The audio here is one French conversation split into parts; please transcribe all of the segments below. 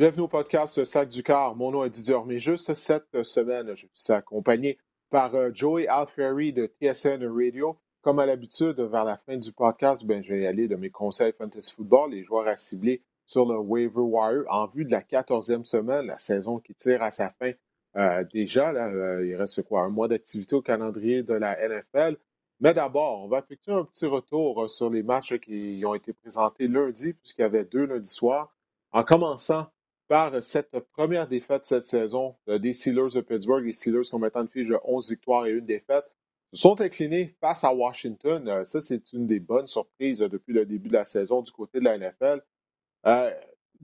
Bienvenue au podcast Sac du Car. Mon nom est Didier Mais Juste cette semaine, je suis accompagné par euh, Joey Alfieri de TSN Radio. Comme à l'habitude, vers la fin du podcast, ben, je vais aller de mes conseils fantasy football, les joueurs à cibler sur le waiver wire en vue de la quatorzième semaine, la saison qui tire à sa fin. Euh, déjà, euh, il reste quoi, un mois d'activité au calendrier de la NFL. Mais d'abord, on va effectuer un petit retour sur les matchs qui ont été présentés lundi, puisqu'il y avait deux lundi soir. En commençant par cette première défaite cette saison des Steelers de Pittsburgh. Les Steelers qui ont maintenant une fiche de 11 victoires et une défaite se sont inclinés face à Washington. Euh, ça, c'est une des bonnes surprises depuis le début de la saison du côté de la NFL. Euh,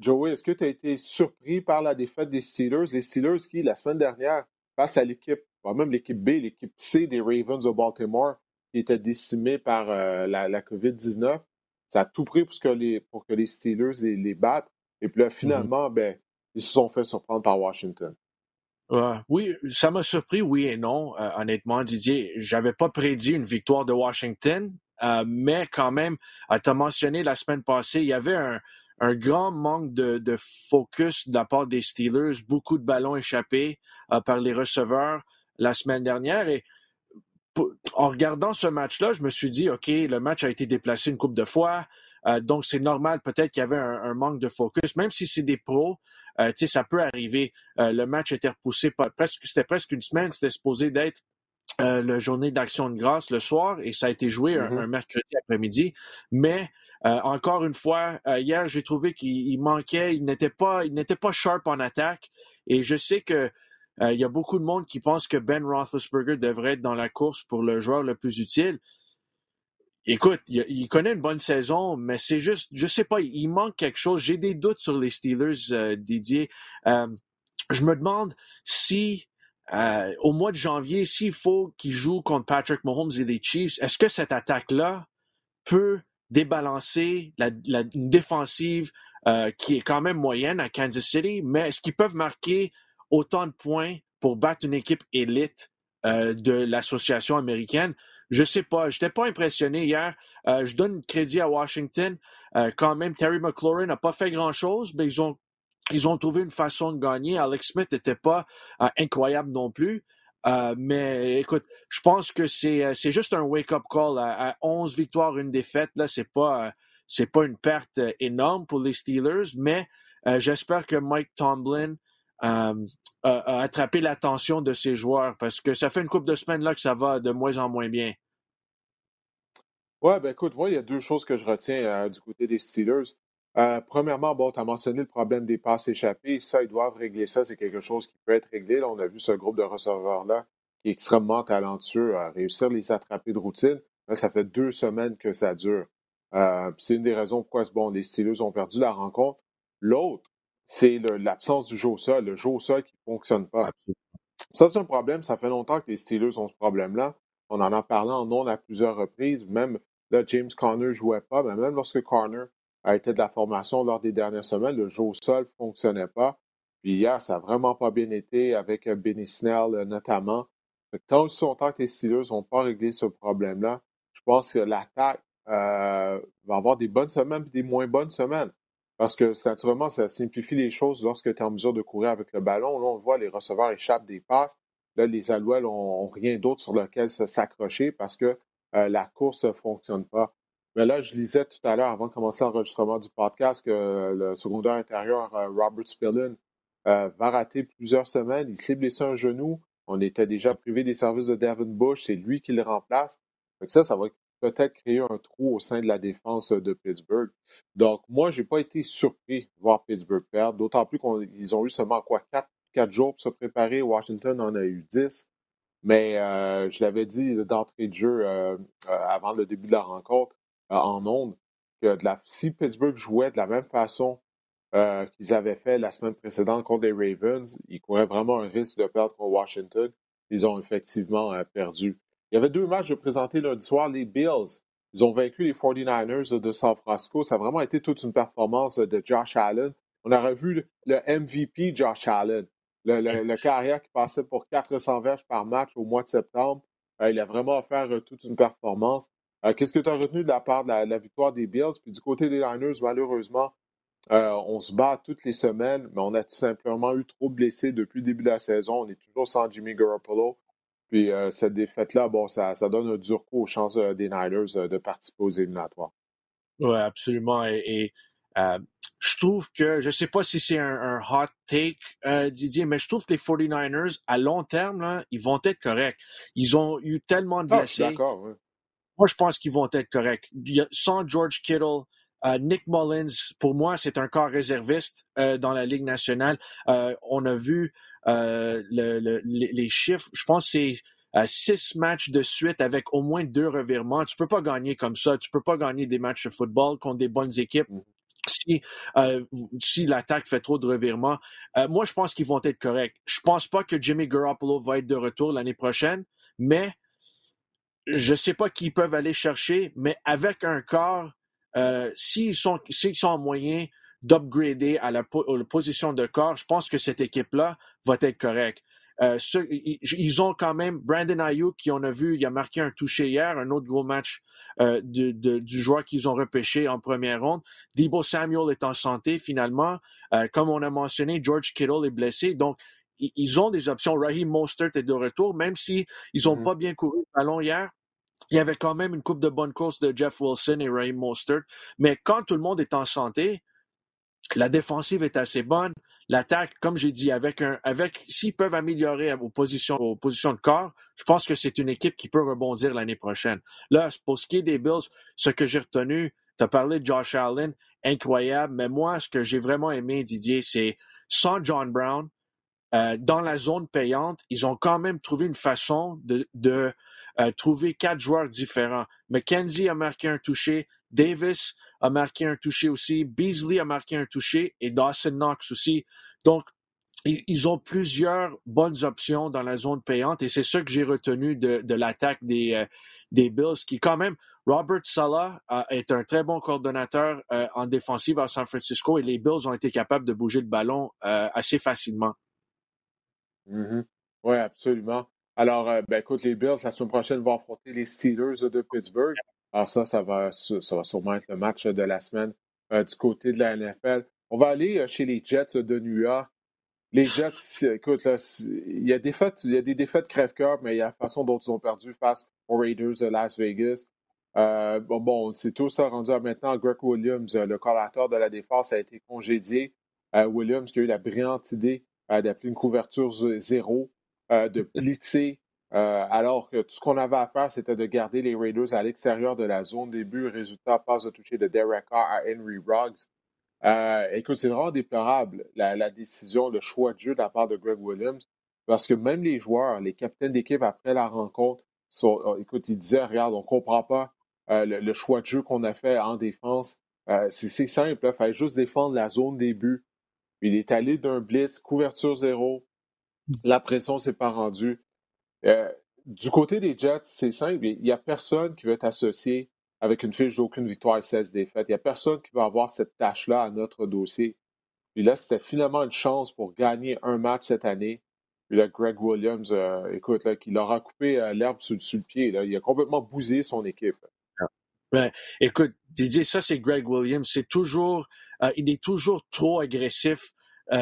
Joey, est-ce que tu as été surpris par la défaite des Steelers? Les Steelers qui, la semaine dernière, face à l'équipe, même l'équipe B, l'équipe C des Ravens de Baltimore, qui était décimée par euh, la, COVID-19, ça a tout pris pour que les, pour que les Steelers les battent. Et puis là, mm-hmm. finalement, ben, ils se sont fait surprendre par Washington. oui, ça m'a surpris, oui et non. Euh, honnêtement, Didier, j'avais pas prédit une victoire de Washington, euh, mais quand même, euh, tu as mentionné la semaine passée, il y avait un, grand manque de, focus de la part des Steelers, beaucoup de ballons échappés par les receveurs la semaine dernière. Et en regardant ce match-là, je me suis dit, OK, le match a été déplacé une couple de fois. Donc, c'est normal peut-être qu'il y avait un, manque de focus. Même si c'est des pros, euh, ça peut arriver. Euh, le match était repoussé, presque, c'était presque une semaine, c'était supposé d'être la journée d'action de grâce le soir et ça a été joué un, mm-hmm. mercredi après-midi. Mais encore une fois, hier, j'ai trouvé qu'il manquait, il n'était pas, il n'était pas sharp en attaque. Et je sais que il y a beaucoup de monde qui pense que Ben Roethlisberger devrait être dans la course pour le joueur le plus utile. Écoute, il, connaît une bonne saison, mais c'est juste, je sais pas, il manque quelque chose. J'ai des doutes sur les Steelers, euh, Didier. Euh, je me demande si, euh, au mois de janvier, s'il faut qu'il joue contre Patrick Mahomes et les Chiefs, est-ce que cette attaque-là peut débalancer la, une défensive qui est quand même moyenne à Kansas City, mais est-ce qu'ils peuvent marquer autant de points pour battre une équipe élite de l'association américaine? Je sais pas. Je n'étais pas impressionné hier. Euh, je donne crédit à Washington. Euh, quand même, Terry McLaurin n'a pas fait grand-chose, mais ils ont, ils ont trouvé une façon de gagner. Alex Smith n'était pas euh, incroyable non plus. mais écoute, je pense que c'est, juste un wake-up call. À, 11 victoires, une défaite, là, c'est pas, c'est pas une perte énorme pour les Steelers, mais j'espère que Mike Tomlin euh, à, attraper l'attention de ses joueurs parce que ça fait une couple de semaines là que ça va de moins en moins bien. Ouais, ben écoute, moi, il y a deux choses que je retiens euh, du côté des Steelers. Euh, premièrement, bon, tu as mentionné le problème des passes échappées. Ça, ils doivent régler ça. C'est quelque chose qui peut être réglé. Là, on a vu ce groupe de receveurs-là qui est extrêmement talentueux à réussir à les attraper de routine. Là, ça fait deux semaines que ça dure. c'est une des raisons pourquoi bon, les Steelers ont perdu la rencontre. L'autre, c'est l'absence du jeu au sol, le jeu au sol qui ne fonctionne pas. Ça, c'est un problème. Ça fait longtemps que les Steelers ont ce problème-là. On en a parlé en ondes à plusieurs reprises. Même là, James Conner ne jouait pas, mais même lorsque Conner a été de la formation lors des dernières semaines, le jeu au sol ne fonctionnait pas. Puis hier, ça n'a vraiment pas bien été avec euh, Benny Snell euh, notamment. tant aussi longtemps que les Steelers n'ont pas réglé ce problème-là, je pense que l'attaque euh, va avoir des bonnes semaines et des moins bonnes semaines. Parce que naturellement, ça simplifie les choses lorsque tu es en mesure de courir avec le ballon. Là, on voit les receveurs échappent des passes. Là, les Alouettes n'ont rien d'autre sur lequel s'accrocher parce que euh, la course ne fonctionne pas. Mais là, je lisais tout à l'heure, avant de commencer l'enregistrement du podcast, que le secondaire intérieur, euh, Robert Spillin, euh, va rater plusieurs semaines. Il s'est blessé un genou. On était déjà privé des services de Devin Bush. C'est lui qui le remplace. Donc ça, ça va être peut-être créer un trou au sein de la défense de Pittsburgh. Donc, moi, je n'ai pas été surpris de voir Pittsburgh perdre, d'autant plus qu'ils ont eu seulement quoi, quatre, quatre jours pour se préparer. Washington en a eu dix. Mais euh, je l'avais dit d'entrée de jeu euh, euh, avant le début de la rencontre en ondes que si Pittsburgh jouait de la même façon qu'ils avaient fait la semaine précédente contre les Ravens, ils couraient vraiment un risque de perdre contre Washington. Ils ont effectivement perdu. Il y avait deux matchs de présentés lundi soir. Les Bills, ils ont vaincu les 49ers de San Francisco. Ça a vraiment été toute une performance de Josh Allen. On aurait vu le MVP Josh Allen, le, carrière qui passait pour 400 verges par match au mois de septembre. Euh, il a vraiment offert euh, toute une performance. Euh, qu'est-ce que tu as retenu de la part de la, victoire des Bills? Puis du côté des Niners, malheureusement, on se bat toutes les semaines, mais on a tout simplement eu trop de blessés depuis le début de la saison. On est toujours sans Jimmy Garoppolo. Puis cette défaite-là, bon, ça, ça donne un dur coup aux chances des Niners de participer aux éliminatoires. Oui, absolument. Et, euh, je trouve que, je ne sais pas si c'est un, hot take, euh, Didier, mais je trouve que les 49ers, à long terme, là, ils vont être corrects. Ils ont eu tellement de ah, blessés. D'accord. Moi, je pense qu'ils vont être corrects. sans George Kittle, euh, Nick Mullins, pour moi, c'est un corps réserviste dans la Ligue nationale. on a vu le, les chiffres. Je pense que c'est six matchs de suite avec au moins deux revirements. Tu peux pas gagner comme ça. Tu peux pas gagner des matchs de football contre des bonnes équipes. Mm. Si, euh, si l'attaque fait trop de revirements, euh, moi je pense qu'ils vont être corrects. Je pense pas que Jimmy Garoppolo va être de retour l'année prochaine, mais je sais pas qui peuvent aller chercher, mais avec un corps, euh, s'ils sont, s'ils sont en moyen d'upgrader à la, à la, position de corps, je pense que cette équipe-là va être correcte. Euh, ils ont quand même Brandon Ayuk, qui on a vu, il a marqué un touché hier, un autre gros match euh, de, du joueur qu'ils ont repêché en première ronde. Debo Samuel est en santé finalement. Euh, comme on a mentionné, George Kittle est blessé. Donc, ils ont des options. Raheem Mostert est de retour, même si ils n'ont mm-hmm. pas bien couru le ballon hier. Il y avait quand même une coupe de bonnes courses de Jeff Wilson et Raheem Mostert. Mais quand tout le monde est en santé, la défensive est assez bonne. L'attaque, comme j'ai dit, avec un, avec, s'ils peuvent améliorer aux positions, aux positions de corps, je pense que c'est une équipe qui peut rebondir l'année prochaine. Là, pour ce qui est des Bills, ce que j'ai retenu, tu as parlé de Josh Allen, incroyable, mais moi, ce que j'ai vraiment aimé, Didier, c'est sans John Brown, euh, dans la zone payante, ils ont quand même trouvé une façon de, de euh, trouver quatre joueurs différents. McKenzie a marqué un touché, Davis a marqué un touché aussi, Beasley a marqué un touché et Dawson Knox aussi. Donc, ils ont plusieurs bonnes options dans la zone payante et c'est ça que j'ai retenu de, l'attaque des, euh, des Bills qui quand même, Robert Sala euh, est un très bon coordonnateur euh, en défensive à San Francisco et les Bills ont été capables de bouger le ballon assez facilement. Mm-hmm. Oui, absolument. Alors, ben, écoute, les Bills, la semaine prochaine, vont affronter les Steelers de Pittsburgh. Alors ça, ça va, ça va sûrement être le match de la semaine euh, du côté de la NFL. On va aller euh, chez les Jets de New York. Les Jets, écoute, il, y a des défaites, il y a des défaites crève-cœur, mais il y a la façon dont ils ont perdu face aux Raiders de Las Vegas. Euh, bon, bon c'est tout ça rendu à maintenant. Greg Williams, le collateur de la défense, a été congédié. Williams qui a eu la brillante idée d'appeler une couverture zéro, de blitzer euh, alors que tout ce qu'on avait à faire, c'était de garder les Raiders à l'extérieur de la zone début. Résultat, passe de toucher de Derek Carr à Henry Ruggs. Euh, écoute, c'est vraiment déplorable la, décision, le choix de jeu de la part de Greg Williams, parce que même les joueurs, les capitaines d'équipe après la rencontre, oh, écoute, ils disaient, regarde, on ne comprend pas euh, le, choix de jeu qu'on a fait en défense. c'est simple, il fallait juste défendre la zone début. Il est allé d'un blitz, couverture zéro. La pression s'est pas rendue. Euh, du côté des Jets, c'est simple. Il n'y a personne qui veut être associé avec une fiche d'aucune victoire et 16 défaites. Il n'y a personne qui va avoir cette tâche-là à notre dossier. Puis là, c'était finalement une chance pour gagner un match cette année. Puis là, Greg Williams, euh, écoute, là, qui leur a coupé euh, l'herbe sur, le pied. Là. Il a complètement bousillé son équipe. Ben, écoute, Didier, ça, c'est Greg Williams. C'est toujours, il est toujours trop agressif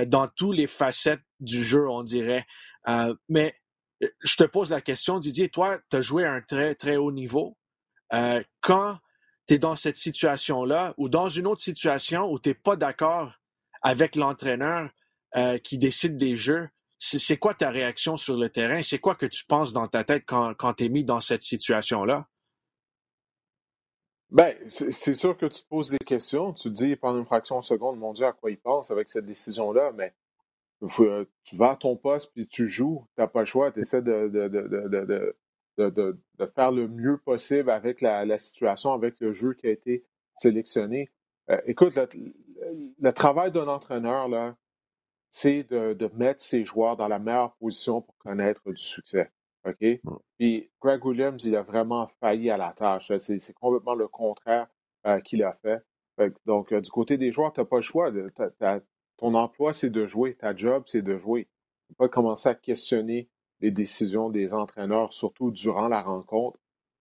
dans toutes les facettes du jeu, on dirait. mais je te pose la question, Didier, toi, tu as joué à un très, très haut niveau. Euh, quand tu es dans cette situation-là ou dans une autre situation où tu n'es pas d'accord avec l'entraîneur euh, qui décide des jeux, c'est quoi ta réaction sur le terrain? C'est quoi que tu penses dans ta tête quand, tu es mis dans cette situation-là? Ben, c'est sûr que tu te poses des questions. Tu te dis pendant une fraction de seconde, mon Dieu, à quoi il pense avec cette décision-là, mais tu vas à ton poste puis tu joues. Tu n'as pas le choix. Tu essaies de, de, faire le mieux possible avec la, situation, avec le jeu qui a été sélectionné. Euh, écoute, le, travail d'un entraîneur, là, c'est de, mettre ses joueurs dans la meilleure position pour connaître du succès. OK? Mm. Puis Greg Williams, il a vraiment failli à la tâche. C'est complètement le contraire euh, qu'il a fait. Donc, du côté des joueurs, tu n'as pas le choix. Ton emploi, c'est de jouer. Ta job, c'est de jouer. Tu pas commencer à questionner les décisions des entraîneurs, surtout durant la rencontre.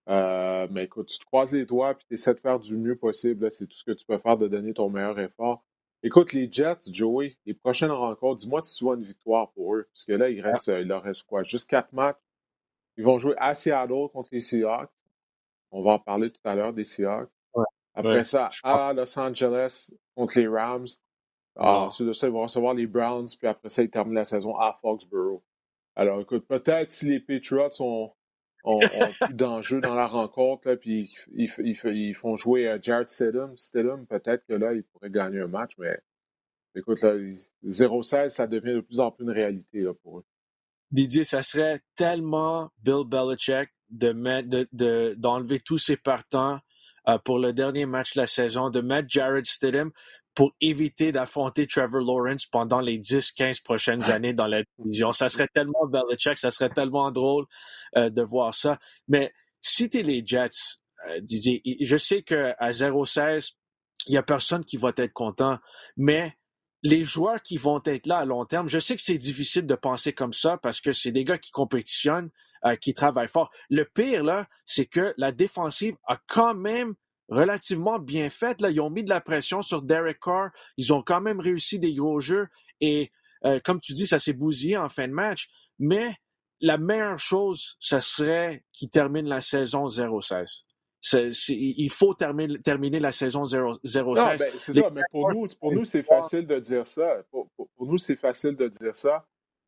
Euh, mais écoute, tu te croises les doigts et tu essaies de faire du mieux possible. C'est tout ce que tu peux faire de donner ton meilleur effort. Écoute, les Jets, Joey, les prochaines rencontres, dis-moi si tu vois une victoire pour eux. Parce que là, il, reste, il leur reste quoi? Juste quatre matchs. Ils vont jouer à Seattle contre les Seahawks. On va en parler tout à l'heure des Seahawks. Après ça, à Los Angeles contre les Rams. Ah, ensuite de ça, ils vont recevoir les Browns. Puis après ça, ils terminent la saison à Foxborough. Alors, écoute, peut-être si les Patriots ont, ont, plus d'enjeux dans la rencontre, puis ils, ils, font jouer euh, Jared Stidham, peut-être que là, ils pourraient gagner un match, mais écoute, 0-16, ça devient de plus en plus une réalité là, pour eux. Didier, ça serait tellement Bill Belichick d'enlever de, de, tous ses partants euh, pour le dernier match de la saison, de mettre Jared Stidham pour éviter d'affronter Trevor Lawrence pendant les 10-15 prochaines années dans la division. Ça serait tellement Belichick, ça serait tellement drôle euh, de voir ça. Mais si tu es les Jets, euh, Didier, je sais qu'à 0-16, il n'y a personne qui va être content, mais les joueurs qui vont être là à long terme, je sais que c'est difficile de penser comme ça parce que c'est des gars qui compétitionnent, euh, qui travaillent fort. Le pire, là, c'est que la défensive a quand même relativement bien faite. Là, ils ont mis de la pression sur Derek Carr. Ils ont quand même réussi des gros jeux. Et euh, comme tu dis, ça s'est bousillé en fin de match. Mais la meilleure chose, ce serait qu'ils terminent la saison 0-16. il faut terminer, terminer la saison 0-16. Ben, c'est ça, mais pour nous, pour nous c'est facile de dire ça. Pour, nous, c'est facile de dire ça.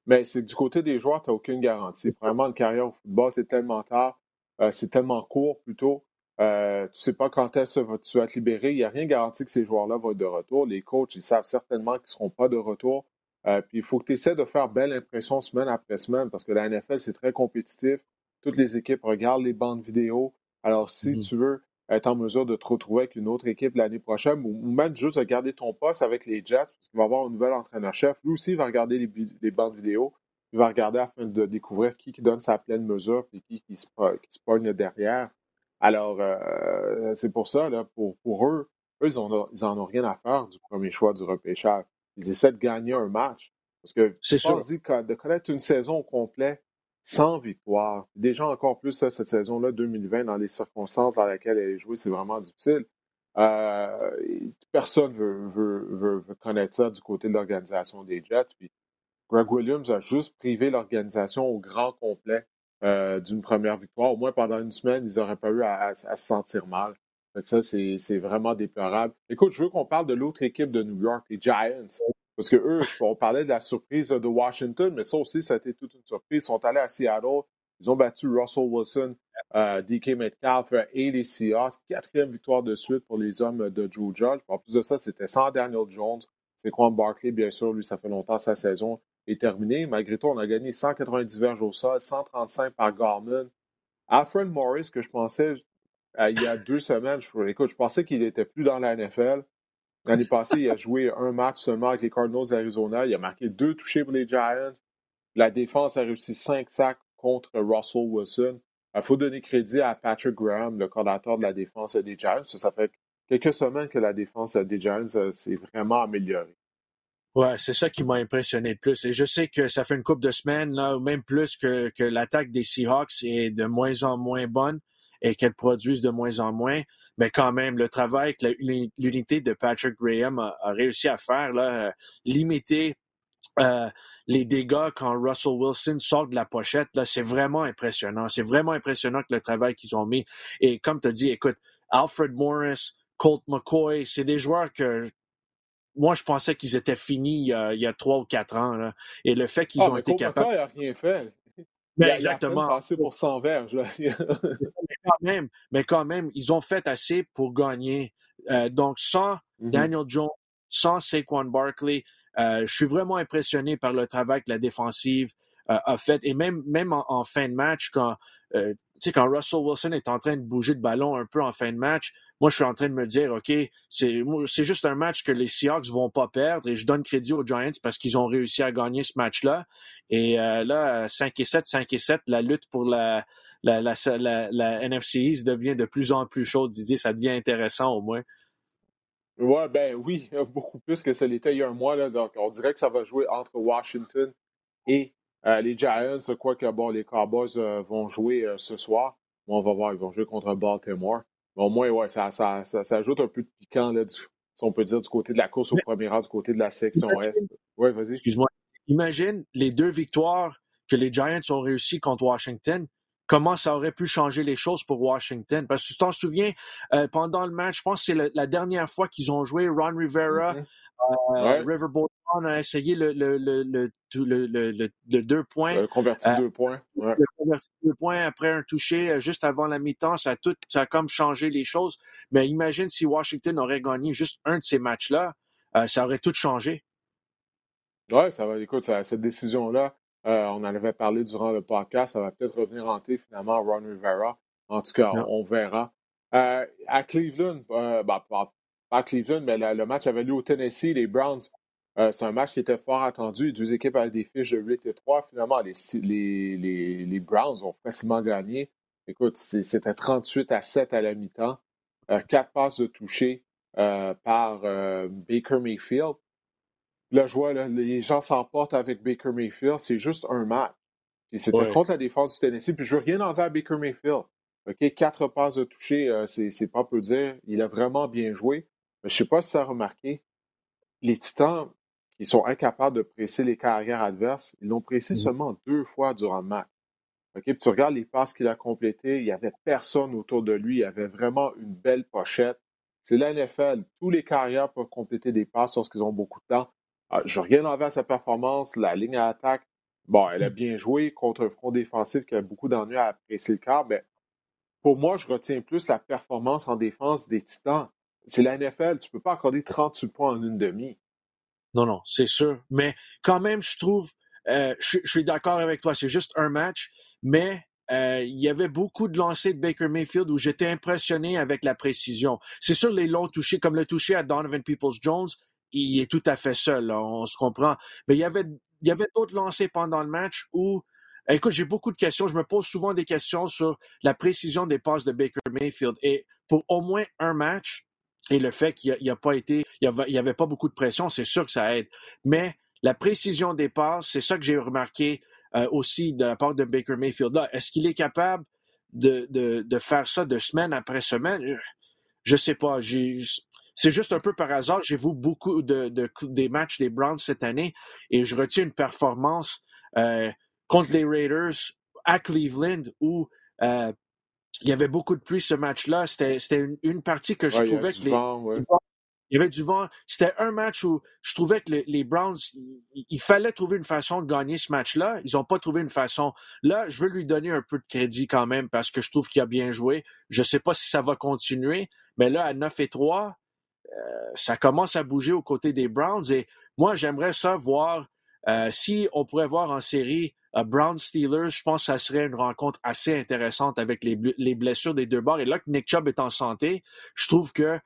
Mais c'est du côté des joueurs, tu n'as aucune garantie. Vraiment, une carrière au football, c'est tellement tard, euh, c'est tellement court plutôt. Euh, tu ne sais pas quand est-ce que tu vas être libéré. Il n'y a rien garanti que ces joueurs-là vont être de retour. Les coachs, ils savent certainement qu'ils ne seront pas de retour. Euh, puis il faut que tu essaies de faire belle impression semaine après semaine parce que la NFL, c'est très compétitif. Toutes les équipes regardent les bandes vidéo. Alors, si mm-hmm. tu veux être en mesure de te retrouver avec une autre équipe l'année prochaine ou, même juste de garder ton poste avec les Jets parce qu'il va avoir un nouvel entraîneur-chef. Lui aussi, il va regarder les, bandes vidéo. Il va regarder afin de découvrir qui, qui donne sa pleine mesure et qui, qui, se, qui se pogne derrière. Alors, euh, c'est pour ça, là, pour, pour eux, eux, ils, n'en ils en ont rien à faire du premier choix du repêchage. Ils essaient de gagner un match. Parce que, c'est sûr. Dit, de connaître une saison complète sans victoire, déjà encore plus cette saison-là, 2020, dans les circonstances dans lesquelles elle est jouée, c'est vraiment difficile. Euh, personne ne veut, veut, veut, connaître ça du côté de l'organisation des Jets. Puis Greg Williams a juste privé l'organisation au grand complet euh, d'une première victoire. Au moins pendant une semaine, ils n'auraient pas eu à, se sentir mal. ça, c'est vraiment déplorable. Écoute, je veux qu'on parle de l'autre équipe de New York, les Giants. Parce que eux, on parlait de la surprise de Washington, mais ça aussi, ça a été toute une surprise. Ils sont allés à Seattle. Ils ont battu Russell Wilson, euh, DK Metcalf et les Seahawks. Quatrième victoire de suite pour les hommes de Drew Judge. En plus de ça, c'était sans Daniel Jones. C'est Quan Barkley, bien sûr. Lui, ça fait longtemps sa saison est terminé. Malgré tout, on a gagné 190 verges au sol, 135 par Garmin. Alfred Morris, que je pensais euh, il y a deux semaines, je, écoute, pensais qu'il n'était plus dans la NFL. L'année passée, il a joué un match seulement avec les Cardinals d'Arizona. Il a marqué deux touchés pour les Giants. La défense a réussi cinq sacs contre Russell Wilson. Il faut donner crédit à Patrick Graham, le coordinateur de la défense des Giants. Ça fait quelques semaines que la défense des Giants euh, s'est vraiment améliorée. Ouais, c'est ça qui m'a impressionné le plus. Et je sais que ça fait une couple de semaines, là, ou même plus que, que l'attaque des Seahawks est de moins en moins bonne et qu'elle produise de moins en moins. Mais quand même, le travail que l'unité de Patrick Graham a, réussi à faire, là, euh, limiter euh, les dégâts quand Russell Wilson sort de la pochette, là, c'est vraiment impressionnant. C'est vraiment impressionnant que le travail qu'ils ont mis. Et comme tu as dit, écoute, Alfred Morris, Colt McCoy, c'est des joueurs que moi, je pensais qu'ils étaient finis il y a trois ou quatre ans. Là. Et le fait qu'ils ah, ont été capables. il n'a rien fait. Mais exactement. Il a passé pour 100 verges. mais, quand même, mais quand même, ils ont fait assez pour gagner. Euh, donc, sans mm-hmm. Daniel Jones, sans Saquon Barkley, euh, je suis vraiment impressionné par le travail que la défensive euh, a fait. Et même, même en, fin de match, quand, quand Russell Wilson est en train de bouger le ballon un peu en fin de match, moi, je suis en train de me dire, OK, c'est, juste un match que les Seahawks vont pas perdre et je donne crédit aux Giants parce qu'ils ont réussi à gagner ce match-là. Et euh, là, 5 et 7, 5 et 7, la lutte pour la, NFC East devient de plus en plus chaude, Didier. Ça devient intéressant au moins. Ouais, ben oui, beaucoup plus que ça l'était il y a un mois. Là, donc, on dirait que ça va jouer entre Washington et euh, les Giants. Quoi que bon, les Cowboys euh, vont jouer ce soir? on va voir, ils vont jouer contre Baltimore au moins, ouais, ça, ça, ça, ajoute un peu de piquant là, du, si on peut dire, du côté de la course au premier rang, du côté de la section Est. Oui, vas-y. Excuse-moi. Imagine les deux victoires que les Giants ont réussi contre Washington comment ça aurait pu changer les choses pour Washington. Parce que tu t'en souviens, euh, pendant le match, je pense que c'est la dernière fois qu'ils ont joué, Ron Rivera, mm Riverboat a essayé le, le, le, le, deux points. Le converti deux points. Le converti deux points après un toucher euh, juste avant la mi-temps. Ça a, tout, ça a comme changé les choses. Mais imagine si Washington aurait gagné juste un de ces matchs-là, ça aurait tout changé. Oui, ça va. Écoute, cette décision-là, euh, on en avait parlé durant le podcast. Ça va peut-être revenir hanter finalement Ron Rivera. En tout cas, on, verra. Euh, à Cleveland, euh, ben, pas, à Cleveland, mais le match avait lieu au Tennessee, les Browns. c'est un match qui était fort attendu. Les deux équipes avaient des fiches de 8 et 3. Finalement, les, les, les, Browns ont facilement gagné. Écoute, c'était 38 à 7 à la mi-temps. quatre passes de toucher par Baker Mayfield la joie, les gens s'emportent avec Baker Mayfield. C'est juste un match. Puis c'était contre la défense du Tennessee. Puis je veux rien envers Baker Mayfield. OK, quatre passes de toucher, euh, c'est pas peu dire. Il a vraiment bien joué. Mais je sais pas si ça a remarqué. Les Titans, qui sont incapables de presser les carrières adverses, ils l'ont pressé mmh seulement deux fois durant le match. OK, puis tu regardes les passes qu'il a complétées, il n'y avait personne autour de lui. Il avait vraiment une belle pochette. C'est la NFL. Tous les carrières peuvent compléter des passes lorsqu'ils ont beaucoup de temps. Ah, je regarde envers sa performance, la ligne à attaque. Bon, elle a bien joué contre un front défensif qui a beaucoup d'ennuis à apprécier le quart, mais pour moi, je retiens plus la performance en défense des Titans. C'est la NFL, tu ne peux pas accorder 38 points en une demi. Non, non, c'est sûr. Mais quand même, je trouve, euh, je, suis d'accord avec toi, c'est juste un match, mais euh, il y avait beaucoup de lancers de Baker Mayfield où j'étais impressionné avec la précision. C'est sûr, les longs touchés, comme le toucher à Donovan Peoples-Jones, il est tout à fait seul, on se comprend. Mais il y avait, il y avait d'autres lancers pendant le match où, écoute, j'ai beaucoup de questions. Je me pose souvent des questions sur la précision des passes de Baker Mayfield. Et pour au moins un match, et le fait qu'il n'y a, pas été, il avait, pas beaucoup de pression, c'est sûr que ça aide. Mais la précision des passes, c'est ça que j'ai remarqué euh, aussi de la part de Baker Mayfield. Est-ce qu'il est capable de, de, faire ça de semaine après semaine? Je ne sais pas. C'est juste un peu par hasard. J'ai vu beaucoup de, des matchs des Browns cette année et je retiens une performance euh, contre les Raiders à Cleveland où euh, il y avait beaucoup de pluie ce match-là. C'était une, partie que je trouvais que les, il y avait du vent. C'était un match où je trouvais que les Browns, il, fallait trouver une façon de gagner ce match-là. Ils n'ont pas trouvé une façon. Là, je veux lui donner un peu de crédit quand même parce que je trouve qu'il a bien joué. Je ne sais pas si ça va continuer, mais là, à 9 et 3, euh, ça commence à bouger aux côtés des Browns. Et moi, j'aimerais ça voir euh, si on pourrait voir en série euh, Browns Steelers. Je pense que ça serait une rencontre assez intéressante avec les, blessures des deux bords. Et là que Nick Chubb est en santé, je trouve que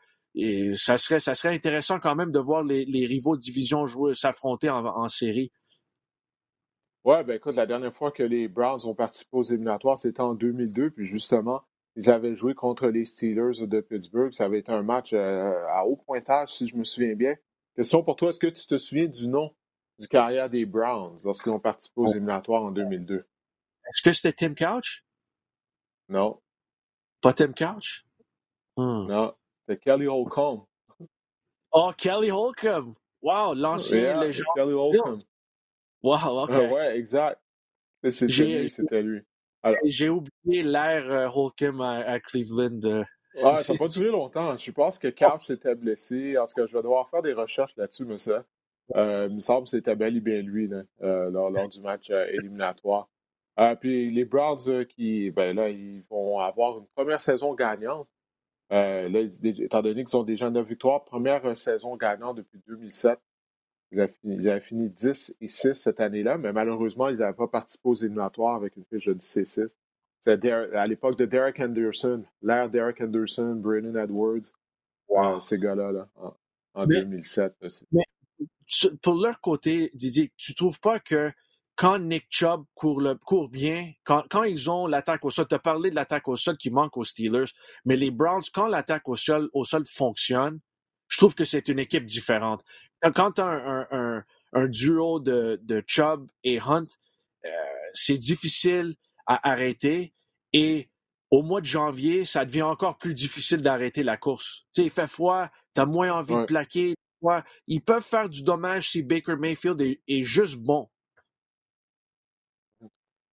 ça serait intéressant quand même de voir les, rivaux de division jouer s'affronter en, série. Ouais, ben écoute, la dernière fois que les Browns ont participé aux éliminatoires, c'était en 2002, puis justement, ils avaient joué contre les Steelers de Pittsburgh. Ça avait été un match euh, à haut pointage, si je me souviens bien. Question pour toi, est-ce que tu te souviens du nom du carrière des Browns lorsqu'ils ont participé aux éliminatoires en 2002? Est-ce que c'était Tim Couch? Non. Pas Tim Couch? Hmm. Non, c'était Kelly Holcomb. Oh, Kelly Holcomb! Wow, l'ancien yeah, légende. Kelly Holcomb. Wow, OK. ouais, exact. C'était lui, c'était lui. J'ai oublié l'ère euh, Holcomb à, Cleveland. Euh, ça n'a pas duré longtemps. Je pense que Couch s'était blessé. En tout cas, je vais devoir faire des recherches là-dessus, mais ça. Euh, il me semble que c'était bel et bien lui lors, du match éliminatoire. puis les Browns qui, ben là, ils vont avoir une première saison gagnante. là, étant donné qu'ils ont déjà 9 victoires, première saison gagnante depuis 2007. Ils avaient, fini, 10 et 6 cette année-là, mais malheureusement, ils n'avaient pas participé aux éliminatoires avec une fiche de 10 et 6. C'était à l'époque de Derek Anderson, l'ère Derek Anderson, Brandon Edwards, wow. ces gars-là, en, 2007. Mais pour leur côté, Didier, tu trouves pas que quand Nick Chubb court, le, court bien, quand, quand, ils ont l'attaque au sol, tu as parlé de l'attaque au sol qui manque aux Steelers, mais les Browns, quand l'attaque au sol, au sol fonctionne, je trouve que c'est une équipe différente. Quand tu as un, duo de, de Chubb et Hunt, euh, c'est difficile à arrêter et au mois de janvier, ça devient encore plus difficile d'arrêter la course. Tu sais, il fait froid, tu as moins envie de plaquer. Ils peuvent faire du dommage si Baker Mayfield est juste bon.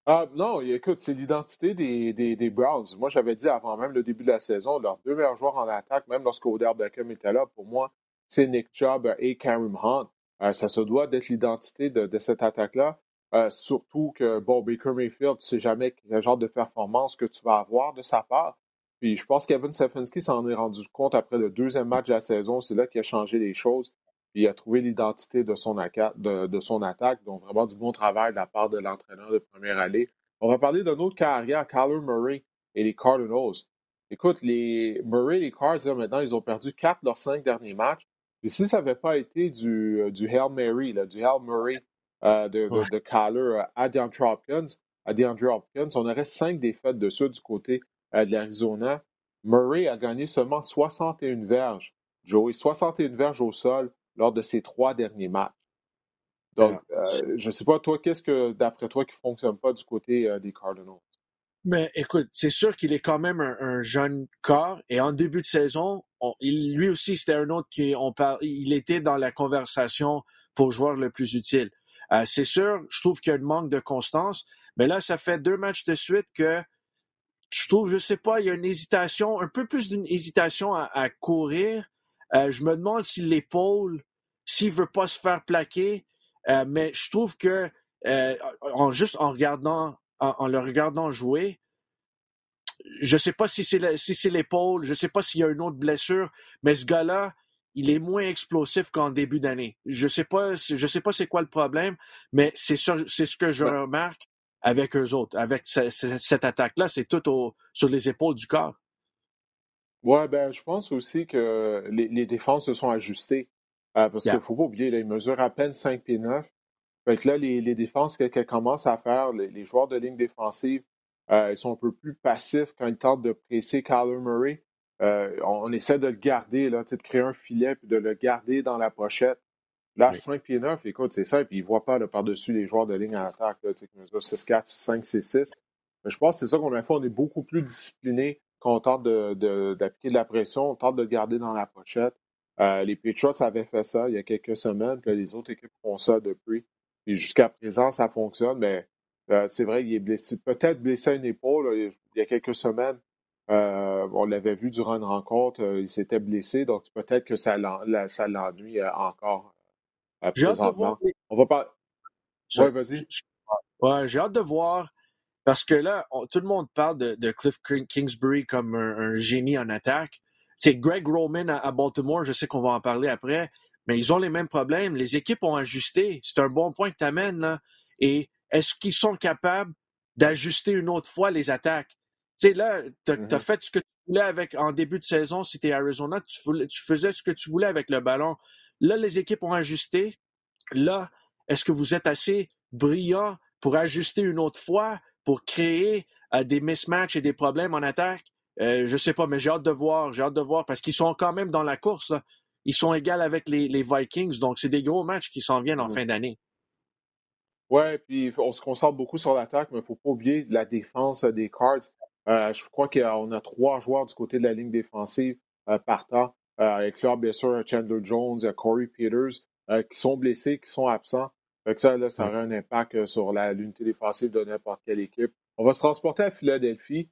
Ah, non, écoute, c'est l'identité des, des, des, Browns. Moi, j'avais dit avant même le début de la saison, leurs deux meilleurs joueurs en attaque, même lorsque Odell Beckham était là, pour moi, c'est Nick Chubb et Karim Hunt. Euh, ça se doit d'être l'identité de, cette attaque-là. Euh, surtout que, bon, Baker Mayfield, tu sais jamais quel genre de performance que tu vas avoir de sa part. Puis je pense qu'Evan Stefanski s'en est rendu compte après le deuxième match de la saison. C'est là qu'il a changé les choses il a trouvé l'identité de, son de, de, son attaque. Donc, vraiment du bon travail de la part de l'entraîneur de première allée. On va parler d'un autre carrière, Kyler Murray et les Cardinals. Écoute, les Murray et les Cards, maintenant, ils ont perdu quatre de leurs cinq derniers matchs. Et si ça n'avait pas été du, euh, du Hail Mary, du Hail Murray euh, de, de, Kyler euh, à DeAndre Hopkins, à DeAndre Hopkins, on aurait cinq défaites de ceux du côté de l'Arizona. Murray a gagné seulement 61 verges. Joey, 61 verges au sol, lors de ces trois derniers matchs. Donc, euh, je ne sais pas, toi, qu'est-ce que, d'après toi, qui ne fonctionne pas du côté euh, des Cardinals? Mais écoute, c'est sûr qu'il est quand même un, jeune corps et en début de saison, lui aussi, c'était un autre qui, on il était dans la conversation pour joueur le plus utile. Euh, c'est sûr, je trouve qu'il y a un manque de constance, mais là, ça fait deux matchs de suite que je trouve, je sais pas, il y a une hésitation, un peu plus d'une hésitation à courir euh, je me demande si l'épaule, s'il veut pas se faire plaquer, euh, mais je trouve que en, juste en regardant, en, le regardant jouer, je sais pas si c'est si l'épaule, je sais pas s'il y a une autre blessure, mais ce gars-là, il est moins explosif qu'en début d'année. Je sais pas, je sais pas c'est quoi le problème, mais c'est ce que je remarque avec eux autres, avec cette attaque-là, c'est tout sur les épaules du corps. Ouais, ben, je pense aussi que les, les défenses se sont ajustées. Euh, parce qu'il ne faut pas oublier, là, ils mesurent à peine 5 pieds 9. Fait que là, les, les défenses qu'elles commencent à faire, les, les, joueurs de ligne défensive, euh, ils sont un peu plus passifs quand ils tentent de presser Kyler Murray. Euh, on, essaie de le garder, là, de créer un filet puis de le garder dans la pochette. Là, 5 pieds 9, écoute, c'est simple, ils ne voient pas par-dessus les joueurs de ligne à attaque, là, qui mesurent 6-4, 5, 6-6. Mais je pense que c'est ça qu'on a fait. On est beaucoup plus discipliné on tente d'appliquer de, la pression, on tente de garder dans la pochette. Euh, les Patriots avaient fait ça il y a quelques semaines, que les autres équipes font ça depuis. Et jusqu'à présent, ça fonctionne, mais euh, c'est vrai, il est blessé, peut-être blessé à une épaule. il y a quelques semaines, euh, on l'avait vu durant une rencontre, il s'était blessé, donc peut-être que ça l'ennuie encore présentement. On va pas. Ouais, vas-y. Ouais, j'ai hâte de voir parce que là, tout le monde parle de, Cliff Kingsbury comme un, génie en attaque. C'est Greg Roman à, Baltimore, je sais qu'on va en parler après, mais ils ont les mêmes problèmes. Les équipes ont ajusté. C'est un bon point que tu amènes. Là. Et est-ce qu'ils sont capables d'ajuster une autre fois les attaques? Tu sais, là, tu as, mm-hmm. fait ce que tu voulais avec en début de saison, si tu Arizona, tu, tu faisais ce que tu voulais avec le ballon. Là, les équipes ont ajusté. Là, est-ce que vous êtes assez brillant pour ajuster une autre fois? pour créer euh, des mismatchs et des problèmes en attaque, euh, je sais pas, mais j'ai hâte de voir, j'ai hâte de voir parce qu'ils sont quand même dans la course. Ils sont égaux avec les, Vikings, donc c'est des gros matchs qui s'en viennent en fin d'année. Ouais, puis on se concentre beaucoup sur l'attaque, mais il ne faut pas oublier la défense des Cards. Euh, je crois qu'on a trois joueurs du côté de la ligne défensive partant, avec leur blessure Chandler Jones, Corey Peters, qui sont blessés, qui sont absents ça, là, ça aurait un impact euh, sur l'unité défensive de n'importe quelle équipe. On va se transporter à Philadelphie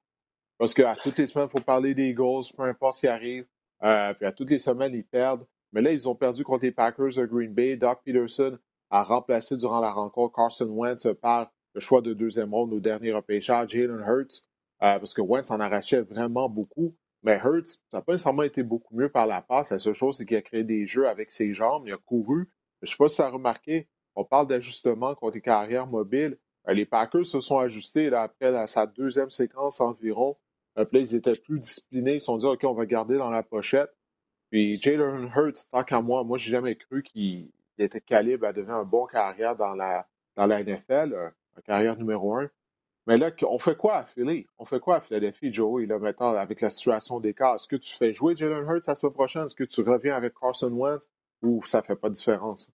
parce qu'à toutes les semaines, il faut parler des goals, peu importe ce qui arrive. Euh, puis à toutes les semaines, ils perdent. Mais là, ils ont perdu contre les Packers de Green Bay. Doc Peterson a remplacé durant la rencontre Carson Wentz par le choix de deuxième ronde au dernier repêchage, Jalen Hurts, euh, parce que Wentz en arrachait vraiment beaucoup. Mais Hurts, ça n'a pas nécessairement été beaucoup mieux par la passe. La seule chose, c'est qu'il a créé des jeux avec ses jambes. Il a couru. Je ne sais pas si ça a remarqué, on parle d'ajustement contre les carrières mobiles. Euh, les Packers se sont ajustés après sa deuxième séquence environ. Euh, ils étaient plus disciplinés. Ils se sont dit, OK, on va garder dans la pochette. Puis Jalen Hurts, tant qu'à moi, moi, j'ai jamais cru qu'il était calibre à devenir un bon carrière dans la, dans la NFL, un carrière numéro un. Mais là, on fait quoi à Philly? On fait quoi à Philadelphie, Joey, là, maintenant, avec la situation des cas? Est-ce que tu fais jouer Jalen Hurts la semaine prochaine? Est-ce que tu reviens avec Carson Wentz? Ou ça fait pas de différence?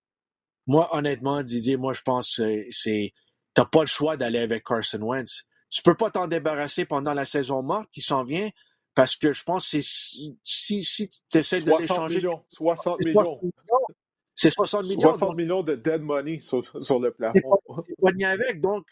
Moi, honnêtement, Didier, moi, je pense que c'est. T'as pas le choix d'aller avec Carson Wentz. Tu peux pas t'en débarrasser pendant la saison morte qui s'en vient, parce que je pense que si, si, si tu essaies de l'échanger. Millions, 60 millions. C'est 60 millions. 60 millions de dead money sur, sur le plafond. Tu avec. Donc,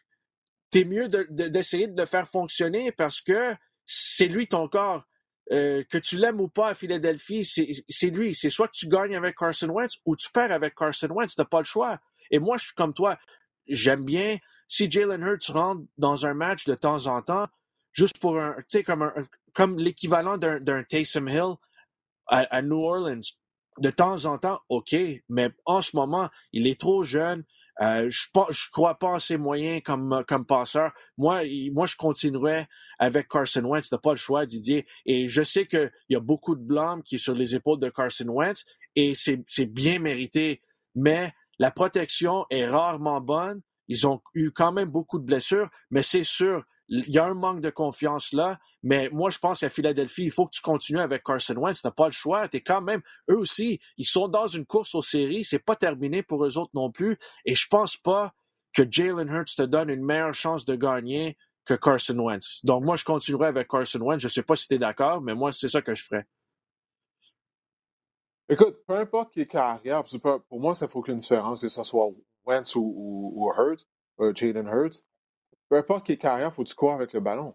tu es mieux d'essayer de, de, le faire fonctionner parce que c'est lui ton corps. Euh, que tu l'aimes ou pas à Philadelphie, c'est lui. C'est soit que tu gagnes avec Carson Wentz ou tu perds avec Carson Wentz. Tu n'as pas le choix. Et moi, je suis comme toi. J'aime bien si Jalen Hurts rentre dans un match de temps en temps, juste pour un, tu sais, comme, un, comme l'équivalent d'un Taysom Hill à, New Orleans. De temps en temps, OK, mais en ce moment, il est trop jeune. Euh, je ne crois pas en ses moyens comme, passeur. Moi, je continuerai avec Carson Wentz. Tu pas le choix, Didier. Et je sais qu'il y a beaucoup de blâme qui est sur les épaules de Carson Wentz et c'est bien mérité. Mais la protection est rarement bonne. Ils ont eu quand même beaucoup de blessures, mais c'est sûr, il y a un manque de confiance là. Mais moi, je pense qu'à Philadelphie, il faut que tu continues avec Carson Wentz. Tu n'as pas le choix. Tu es quand même, eux aussi, ils sont dans une course aux séries. C'est pas terminé pour eux autres non plus. Et je pense pas que Jalen Hurts te donne une meilleure chance de gagner que Carson Wentz. Donc, moi, je continuerai avec Carson Wentz. Je sais pas si tu es d'accord, mais moi, c'est ça que je ferais. Écoute, peu importe qui est carrière, pour moi, ça ne fait aucune différence que ce soit Wentz ou, ou, ou Hurts, euh, Jaden Hurts. Peu importe qui est carrière, il faut que tu cours avec le ballon.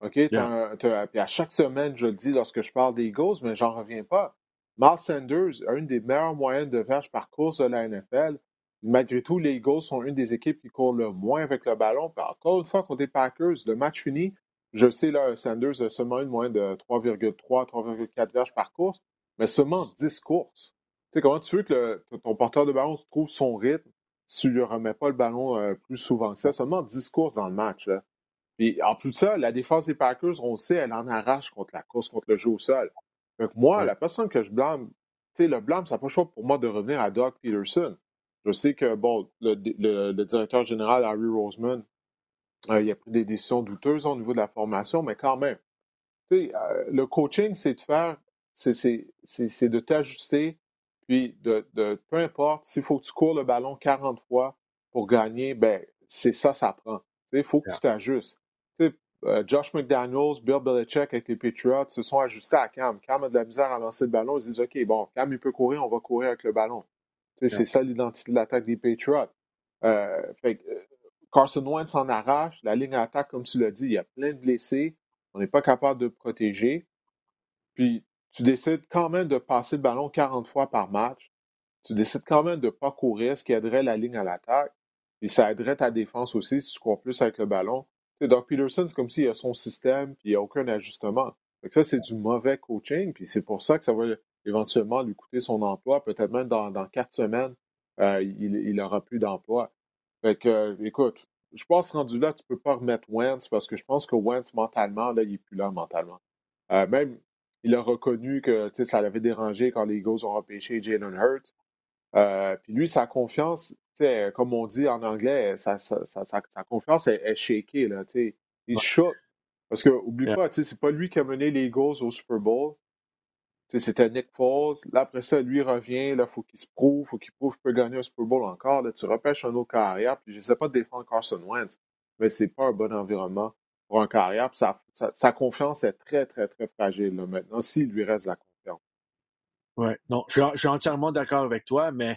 OK? puis à chaque semaine, je le dis lorsque je parle des Eagles, mais j'en reviens pas. Miles Sanders a une des meilleures moyennes de verges par course de la NFL. Malgré tout, les Eagles sont une des équipes qui courent le moins avec le ballon. Puis encore une fois, contre les Packers, le match fini, je sais, là, Sanders a seulement une moyenne de 3,3, 3,4 verges par course, mais seulement 10 courses. Tu sais, comment tu veux que ton porteur de ballon trouve son rythme? Tu ne lui remets pas le ballon euh, plus souvent que ça? Seulement 10 courses dans le match. Là. Puis en plus de ça, la défense des Packers, on sait, elle en arrache contre la course, contre le jeu au sol. Donc moi, la personne que je blâme, tu sais, le blâme, ça n'a pas le choix pour moi de revenir à Doug Peterson. Je sais que, bon, le, directeur général, Harry Roseman, euh, il a pris des décisions douteuses au niveau de la formation, mais quand même, tu sais, euh, le coaching, c'est de faire c'est de t'ajuster, puis de, peu importe, s'il faut que tu cours le ballon 40 fois pour gagner, ben c'est ça, ça prend. Il faut que tu t'ajustes. Euh, Josh McDaniels, Bill Belichick avec les Patriots se sont ajustés à Cam. Cam a de la misère à lancer le ballon. Ils disent OK, bon, Cam, il peut courir, on va courir avec le ballon. C'est ça l'identité de l'attaque des Patriots. Euh, euh, Carson Wentz en arrache. La ligne d'attaque, comme tu l'as dit, il y a plein de blessés. On n'est pas capable de protéger. Puis tu décides quand même de passer le ballon 40 fois par match. Tu décides quand même de ne pas courir, ce qui aiderait la ligne à l'attaque. Et ça aiderait ta défense aussi si tu cours plus avec le ballon. sais, Doc Peterson, c'est comme s'il a son système puis il n'y a aucun ajustement. Donc ça, c'est du mauvais coaching, puis c'est pour ça que ça va éventuellement lui coûter son emploi. Peut-être même dans, quatre semaines, euh, il n'aura plus d'emploi. Fait que, euh, écoute, je pense rendu là, tu peux pas remettre Wentz parce que je pense que Wentz, mentalement, là, il n'est plus là mentalement. Euh, même il a reconnu que ça l'avait dérangé quand les Eagles ont repêché Jalen Hurts. Euh, puis lui, sa confiance, comme on dit en anglais, sa, sa, sa, confiance est, est shakée. Là, il shook. Parce que, oublie yeah. pas, c'est pas lui qui a mené les Eagles au Super Bowl. C'était Nick Foles. Là, après ça, lui revient. Il faut qu'il se prouve. faut qu'il prouve qu'il peut gagner un Super Bowl encore. Là, tu repêches un autre carrière. Puis je ne sais pas de défendre Carson Wentz, mais c'est pas un bon environnement pour un carrière. sa, confiance est très, très, très fragile maintenant, s'il lui reste la confiance. Oui, non, je, suis entièrement d'accord avec toi, mais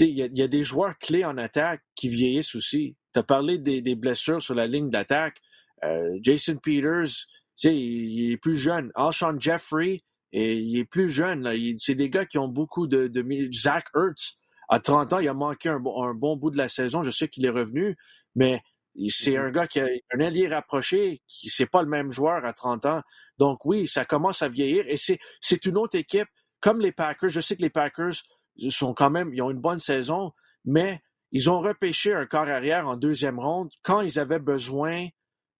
il y, a des joueurs clés en attaque qui vieillissent aussi. Tu as parlé des, blessures sur la ligne d'attaque. Euh, Jason Peters, il, il est plus jeune. Alshon Jeffrey, et il est plus jeune. C'est des gars qui ont beaucoup de. Zach Ertz, à 30 ans, il a manqué un bon bout de la saison. Je sais qu'il est revenu, mais c'est mm-hmm. un gars qui a un allié rapproché, qui c'est pas le même joueur à 30 ans. Donc oui, ça commence à vieillir et c'est, c'est une autre équipe comme les Packers. Je sais que les Packers sont quand même, ils ont une bonne saison, mais ils ont repêché un corps arrière en deuxième ronde quand ils avaient besoin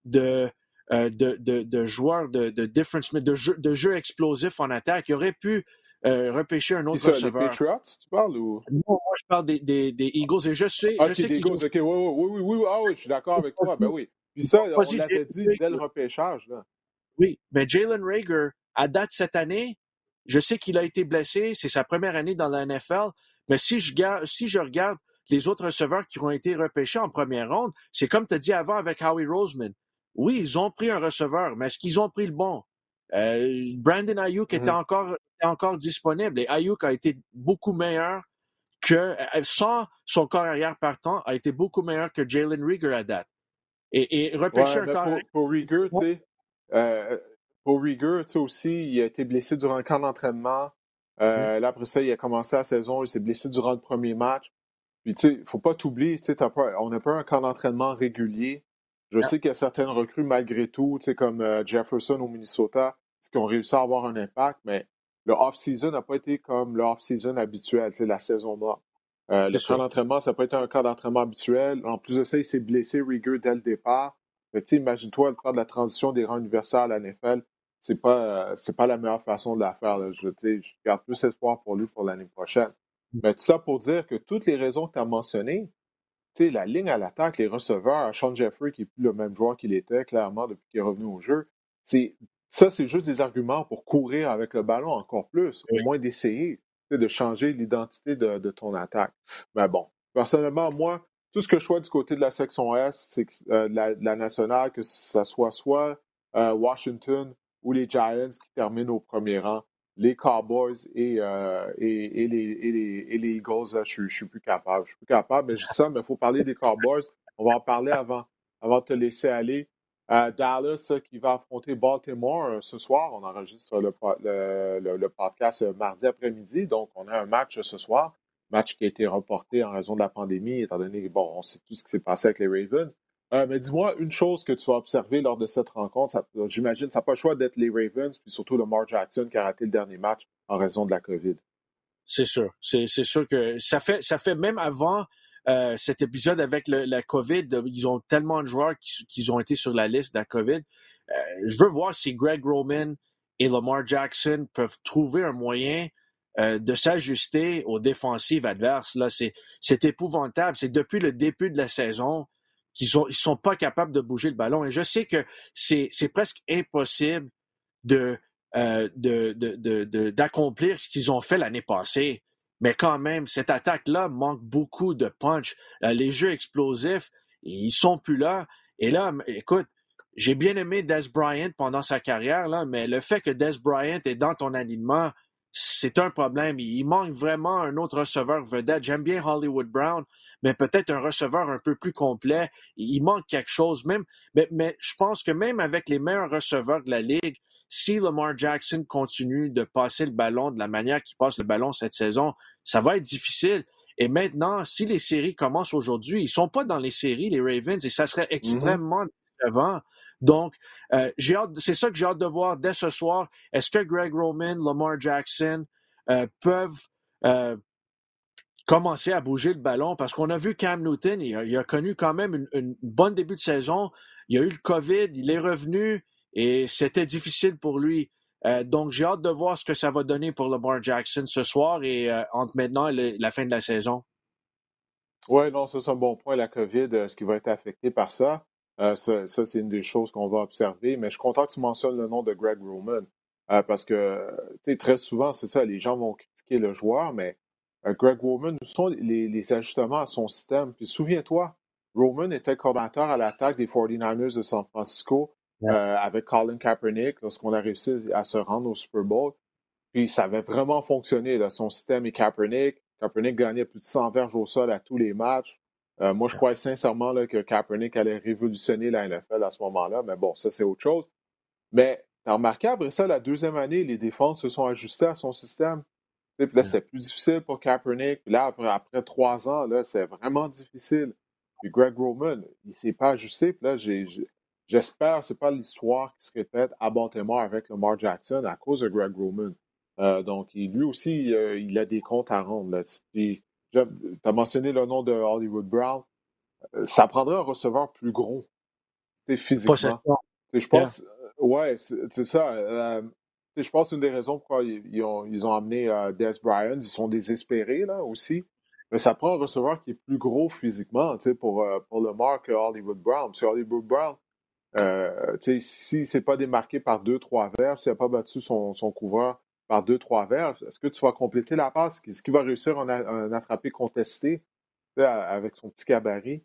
de, euh, de, de, de, joueurs de, de difference, de jeux de jeu explosifs en attaque. Ils auraient pu euh, repêcher un autre ça, receveur. Les Patriots, tu parles ou? Non, moi, je parle des, des, des Eagles et je sais. Ah, je sais des Eagles, ok, oui, oui, oui, oui, ah, oui, je suis d'accord avec toi, ben oui. Puis ça, on l'avait dit dès le repêchage, là. Oui, mais Jalen Rager, à date cette année, je sais qu'il a été blessé, c'est sa première année dans la NFL, mais si je, si je regarde les autres receveurs qui ont été repêchés en première ronde, c'est comme tu as dit avant avec Howie Roseman. Oui, ils ont pris un receveur, mais est-ce qu'ils ont pris le bon? Brandon Ayuk était, mm-hmm. encore, encore disponible et Ayuk a été beaucoup meilleur que, sans son corps arrière partant, a été beaucoup meilleur que Jalen Rieger à date. Et, et repêcher un corps... Pour, Rieger, tu sais, pour Rieger, tu sais, aussi, il a été blessé durant le camp d'entraînement. Euh, là, après ça, il a commencé la saison, il s'est blessé durant le premier match. Puis, tu sais, il ne faut pas t'oublier, tu sais, on n'a pas un camp d'entraînement régulier. Je sais qu'il y a certaines recrues, malgré tout, tu sais, comme euh, Jefferson au Minnesota, qui ont réussi à avoir un impact, mais le off-season n'a pas été comme le off-season habituel, la saison morte. Euh, le camp d'entraînement, ça n'a pas été un camp d'entraînement habituel. En plus de ça, il s'est blessé Rieger dès le départ. Imagine-toi faire de la transition des rangs universels à la NFL c'est pas, c'est pas la meilleure façon de la faire. Je, je garde plus espoir pour lui pour l'année prochaine. Mm. Mais tout ça pour dire que toutes les raisons que tu as mentionnées, la ligne à l'attaque, les receveurs, Sean Jeffrey, qui n'est plus le même joueur qu'il était, clairement, depuis qu'il est revenu au jeu, c'est ça, c'est juste des arguments pour courir avec le ballon encore plus, au moins d'essayer de changer l'identité de, ton attaque. Mais bon, personnellement, moi, tout ce que je vois du côté de la section S, c'est euh, la, la, nationale, que ce soit soit euh, Washington ou les Giants qui terminent au premier rang, les Cowboys et, euh, et, les, et, les, Eagles, je ne suis plus capable. Je suis plus capable, mais je dis ça, mais il faut parler des Cowboys. On va en parler avant, de te laisser aller. Euh, Dallas qui va affronter Baltimore euh, ce soir. On enregistre le, podcast mardi après-midi, donc on a un match ce soir. Match qui a été reporté en raison de la pandémie, étant donné bon, on sait tout ce qui s'est passé avec les Ravens. Euh, mais dis-moi une chose que tu vas observer lors de cette rencontre. J'imagine ça n'a pas le choix d'être les Ravens, puis surtout Lamar Jackson qui a raté le dernier match en raison de la COVID. C'est sûr. C'est sûr que ça fait, ça fait même avant euh, cet épisode avec la COVID, ils ont tellement de joueurs qui, ont été sur la liste de la COVID. Euh, je veux voir si Greg Roman et Lamar Jackson peuvent trouver un moyen de s'ajuster aux défensives adverses. Là, c'est épouvantable. C'est depuis le début de la saison, qu'ils ne sont pas capables de bouger le ballon. Et je sais que c'est presque impossible euh, d'accomplir ce qu'ils ont fait l'année passée. Mais quand même, cette attaque-là manque beaucoup de punch. Euh, les jeux explosifs, ils sont plus là. Et là, écoute, j'ai bien aimé Des Bryant pendant sa carrière, là, mais le fait que Des Bryant est dans ton alignement, c'est un problème. Il manque vraiment un autre receveur vedette. J'aime bien Hollywood Brown, mais peut-être un receveur un peu plus complet. Il manque quelque chose. Même, mais, je pense que même avec les meilleurs receveurs de la Ligue, si Lamar Jackson continue de passer le ballon de la manière qu'il passe le ballon cette saison, ça va être difficile. Et maintenant, si les séries commencent aujourd'hui, ils ne sont pas dans les séries, les Ravens, et ça serait mm-hmm. extrêmement décevant. Donc, euh, c'est ça que j'ai hâte de voir dès ce soir. Est-ce que Greg Roman, Lamar Jackson euh, peuvent euh, commencer à bouger le ballon? Parce qu'on a vu Cam Newton, il a, connu quand même une, bonne début de saison. Il a eu le COVID, il est revenu et c'était difficile pour lui. donc, j'ai hâte de voir ce que ça va donner pour Lamar Jackson ce soir et entre maintenant et la fin de la saison. Oui, non, ça c'est un bon point, la COVID, ce qui va être affecté par ça. Euh, ça, c'est une des choses qu'on va observer. Mais je suis content que tu mentionnes le nom de Greg Roman. Euh, parce que, très souvent, c'est ça, les gens vont critiquer le joueur, mais euh, Greg Roman, où sont les, ajustements à son système? Puis souviens-toi, Roman était coordinateur à l'attaque des 49ers de San Francisco avec Colin Kaepernick lorsqu'on a réussi à se rendre au Super Bowl. Puis ça avait vraiment fonctionné, son système et Kaepernick. Kaepernick gagnait plus de 100 verges au sol à tous les matchs. Euh, moi, je crois sincèrement là, que Kaepernick allait révolutionner la NFL à ce moment-là, mais bon, ça, c'est autre chose. Mais tu as remarqué, après ça, la deuxième année, les défenses se sont ajustées à son système. Puis là, c'est plus difficile pour Kaepernick. Là, après, trois ans, là, c'est vraiment difficile. Puis Greg Roman, il ne s'est pas ajusté. Puis là, j'espère que ce n'est pas l'histoire qui se répète à Baltimore avec Lamar Jackson à cause de Greg Roman. Euh, donc, lui aussi, euh, il a des comptes à rendre. Là. Puis, tu as mentionné le nom de Hollywood Brown. Euh, ça prendrait un receveur plus gros, physiquement. Je pense, euh, ouais, c'est ça. Euh, je pense une des raisons pourquoi ils, ont, ils ont amené Des Bryant, ils sont désespérés là aussi. Mais ça prend un receveur qui est plus gros physiquement pour, pour le marque Hollywood Brown. Parce Hollywood Brown, euh, si c'est pas démarqué par deux, trois verres, s'il n'a pas battu son, son couvreur par deux, trois verges, est-ce que tu vas compléter la passe? Est-ce qu'il va réussir à un attrapé contesté avec son petit gabarit?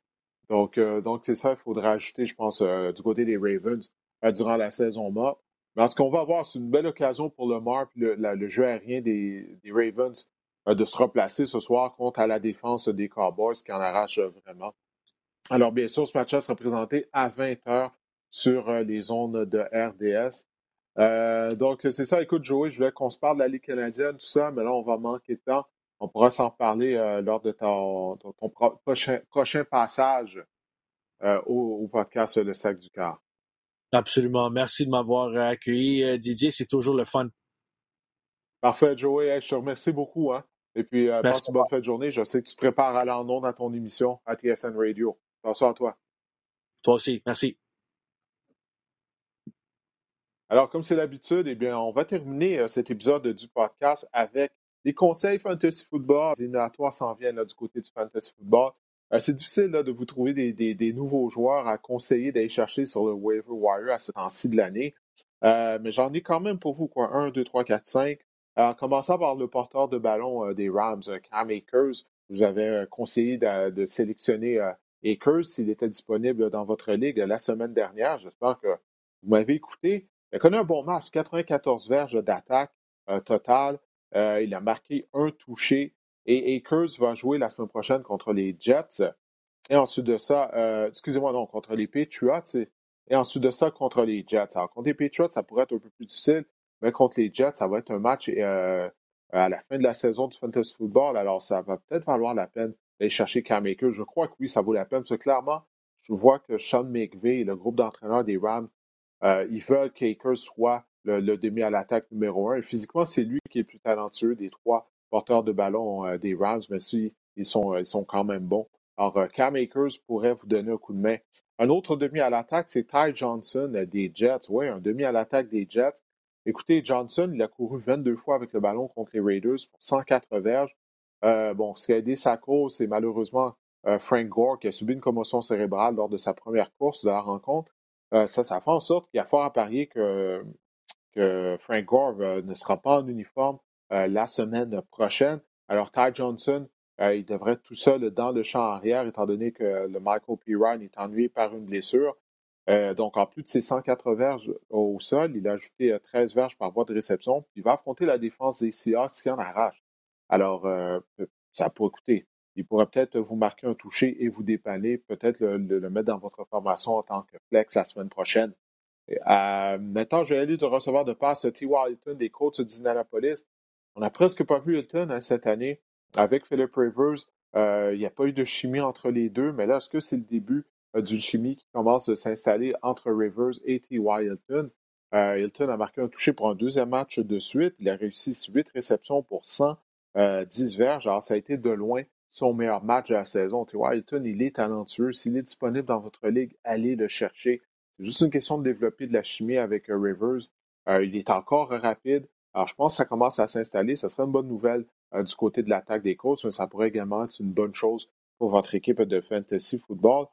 Donc, euh, c'est ça, il faudra ajouter, je pense, euh, du côté des Ravens euh, durant la saison morte. Mais en tout cas, on va voir, c'est une belle occasion pour le Marp, le, jeu aérien des, des Ravens, de se replacer ce soir contre la défense des Cowboys qui en arrache vraiment. Alors, bien sûr, ce match-là sera présenté à 20h sur les zones de RDS. Euh, donc, c'est ça. Écoute, Joey, je voulais qu'on se parle de la Ligue canadienne, tout ça, mais là, on va manquer de temps. On pourra s'en parler euh, lors de ton, prochain, prochain, passage euh, au, podcast Le Sac du Car. Absolument. Merci de m'avoir accueilli, Didier. C'est toujours le fun. Parfait, Joey. je te remercie beaucoup. Hein. Et puis, passe une bonne fin de journée. Je sais que tu te prépares à aller en à ton émission à TSN Radio. Bonsoir à toi. Toi aussi. Merci. Alors, comme c'est l'habitude, eh bien, on va terminer euh, cet épisode du podcast avec des conseils fantasy football. Les éliminatoires s'en viennent du côté du fantasy football. Euh, c'est difficile de vous trouver des, nouveaux joueurs à conseiller d'aller chercher sur le waiver wire à ce temps-ci de l'année. Euh, mais j'en ai quand même pour vous, quoi. 1, 2, 3, 4, 5. En commençant par le porteur de ballon des Rams, Cam Akers. vous avez conseillé de, de sélectionner Akers s'il était disponible dans votre ligue la semaine dernière. J'espère que vous m'avez écouté. Il a connu un bon match, 94 verges d'attaque euh, total. Euh, il a marqué un touché. Et Akers va jouer la semaine prochaine contre les Jets. Et ensuite de ça, euh, excusez-moi, non, contre les Patriots. Et ensuite de ça, contre les Jets. Alors, contre les Patriots, ça pourrait être un peu plus difficile, mais contre les Jets, ça va être un match à la fin de la saison du Fantasy Football. Alors, ça va peut-être valoir la peine d'aller chercher Cam Akers. Je crois que oui, ça vaut la peine. Parce que clairement, je vois que Sean McVay, le groupe d'entraîneurs des Rams, euh, ils veulent qu'Akers soit le, demi à l'attaque numéro un. Physiquement, c'est lui qui est le plus talentueux des trois porteurs de ballon euh, des Rams, mais ils sont, ils sont quand même bons. Alors, euh, Cam Akers pourrait vous donner un coup de main. Un autre demi à l'attaque, c'est Ty Johnson des Jets. Oui, un demi à l'attaque des Jets. Écoutez, Johnson, il a couru 22 fois avec le ballon contre les Raiders pour 104 verges. bon, ce qui a aidé sa course, c'est malheureusement Frank Gore qui a subi une commotion cérébrale lors de sa première course de la rencontre. Euh, ça, ça fait en sorte qu'il y a fort à parier que, Frank Gore euh, ne sera pas en uniforme euh, la semaine prochaine. Alors, Ty Johnson, il devrait être tout seul dans le champ arrière, étant donné que le Michael P. Ryan est ennuyé par une blessure. donc, en plus de ses 104 verges au sol, il a ajouté 13 verges par voie de réception. Puis il va affronter la défense des Seahawks qui en arrache. Alors, ça pourrait coûter il pourrait peut-être vous marquer un toucher et vous dépanner, peut-être le, mettre dans votre formation en tant que flex la semaine prochaine. Euh, maintenant, je vais aller de recevoir de passe T. Hilton des Colts d'Indianapolis. On n'a presque pas vu Hilton hein, cette année. Avec Philip Rivers, euh, il n'y a pas eu de chimie entre les deux, mais là, est-ce que c'est le début euh, d'une chimie qui commence à s'installer entre Rivers et T. Hilton? Hilton a marqué un toucher pour un deuxième match de suite. Il a réussi 8 réceptions pour 110 verges. Alors, ça a été de loin son meilleur match de la saison. Vois, Hilton, il est talentueux. S'il est disponible dans votre ligue, allez le chercher. C'est juste une question de développer de la chimie avec euh, Rivers. Euh, il est encore rapide. Alors, je pense que ça commence à s'installer. Ce serait une bonne nouvelle euh, du côté de l'attaque des coachs, mais ça pourrait également être une bonne chose pour votre équipe de fantasy football.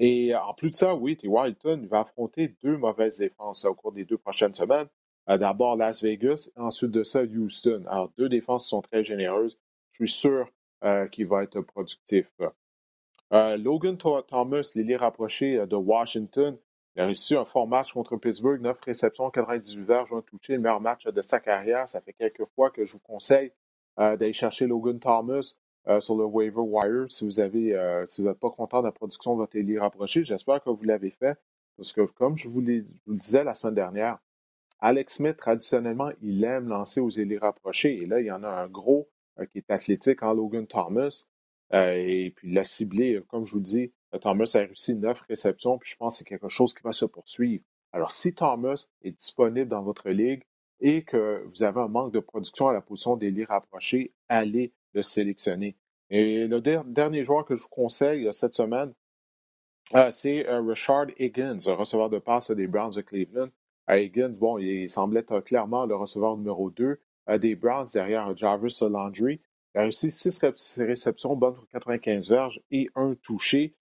Et en plus de ça, oui, T. Hilton va affronter deux mauvaises défenses au cours des deux prochaines semaines. D'abord Las Vegas, ensuite de ça Houston. Alors, deux défenses sont très généreuses. Je suis sûr qui va être productif. Euh, Logan Thomas, l'ailier rapproché euh, de Washington, il a réussi un fort match contre Pittsburgh, 9 réceptions, 98 verges, un touché, le meilleur match de sa carrière. Ça fait quelques fois que je vous conseille d'aller chercher Logan Thomas sur le waiver wire si vous n'êtes pas content de la production de votre ailier rapproché. J'espère que vous l'avez fait. Parce que comme je vous, le disais la semaine dernière, Alex Smith, traditionnellement, il aime lancer aux ailiers rapprochés. Et là, il y en a un gros euh, qui est athlétique en Logan Thomas. Euh, et puis l'a ciblé, euh, comme je vous le dis, Thomas a réussi neuf réceptions, puis je pense que c'est quelque chose qui va se poursuivre. Alors, si Thomas est disponible dans votre ligue et que vous avez un manque de production à la position des lits rapprochés, allez le sélectionner. Et le dernier joueur que je vous conseille cette semaine, c'est Richard Higgins, receveur de passe des Browns de Cleveland. Higgins, bon, il semblait être clairement le receveur numéro 2 des Browns derrière Jarvis Landry. Il a réussi 6 réceptions, bonnes pour 95 verges et un touché.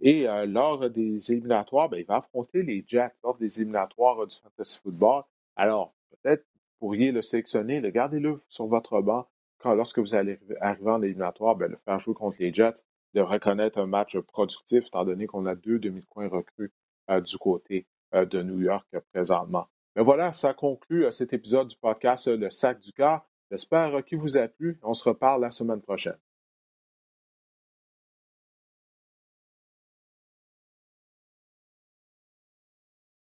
Et euh, lors des éliminatoires, ben, il va affronter les Jets lors des éliminatoires du Fantasy Football. Alors, peut-être pourriez le sélectionner, le gardez-le sur votre banc. Quand, lorsque vous allez arriver en éliminatoire, ben, le faire jouer contre les Jets devrait connaître un match productif, étant donné qu'on a deux demi-coins recrues euh, du côté euh, de New York présentement. Mais voilà, ça conclut cet épisode du podcast Le Sac du Cœur. J'espère qu'il vous a plu. On se reparle la semaine prochaine.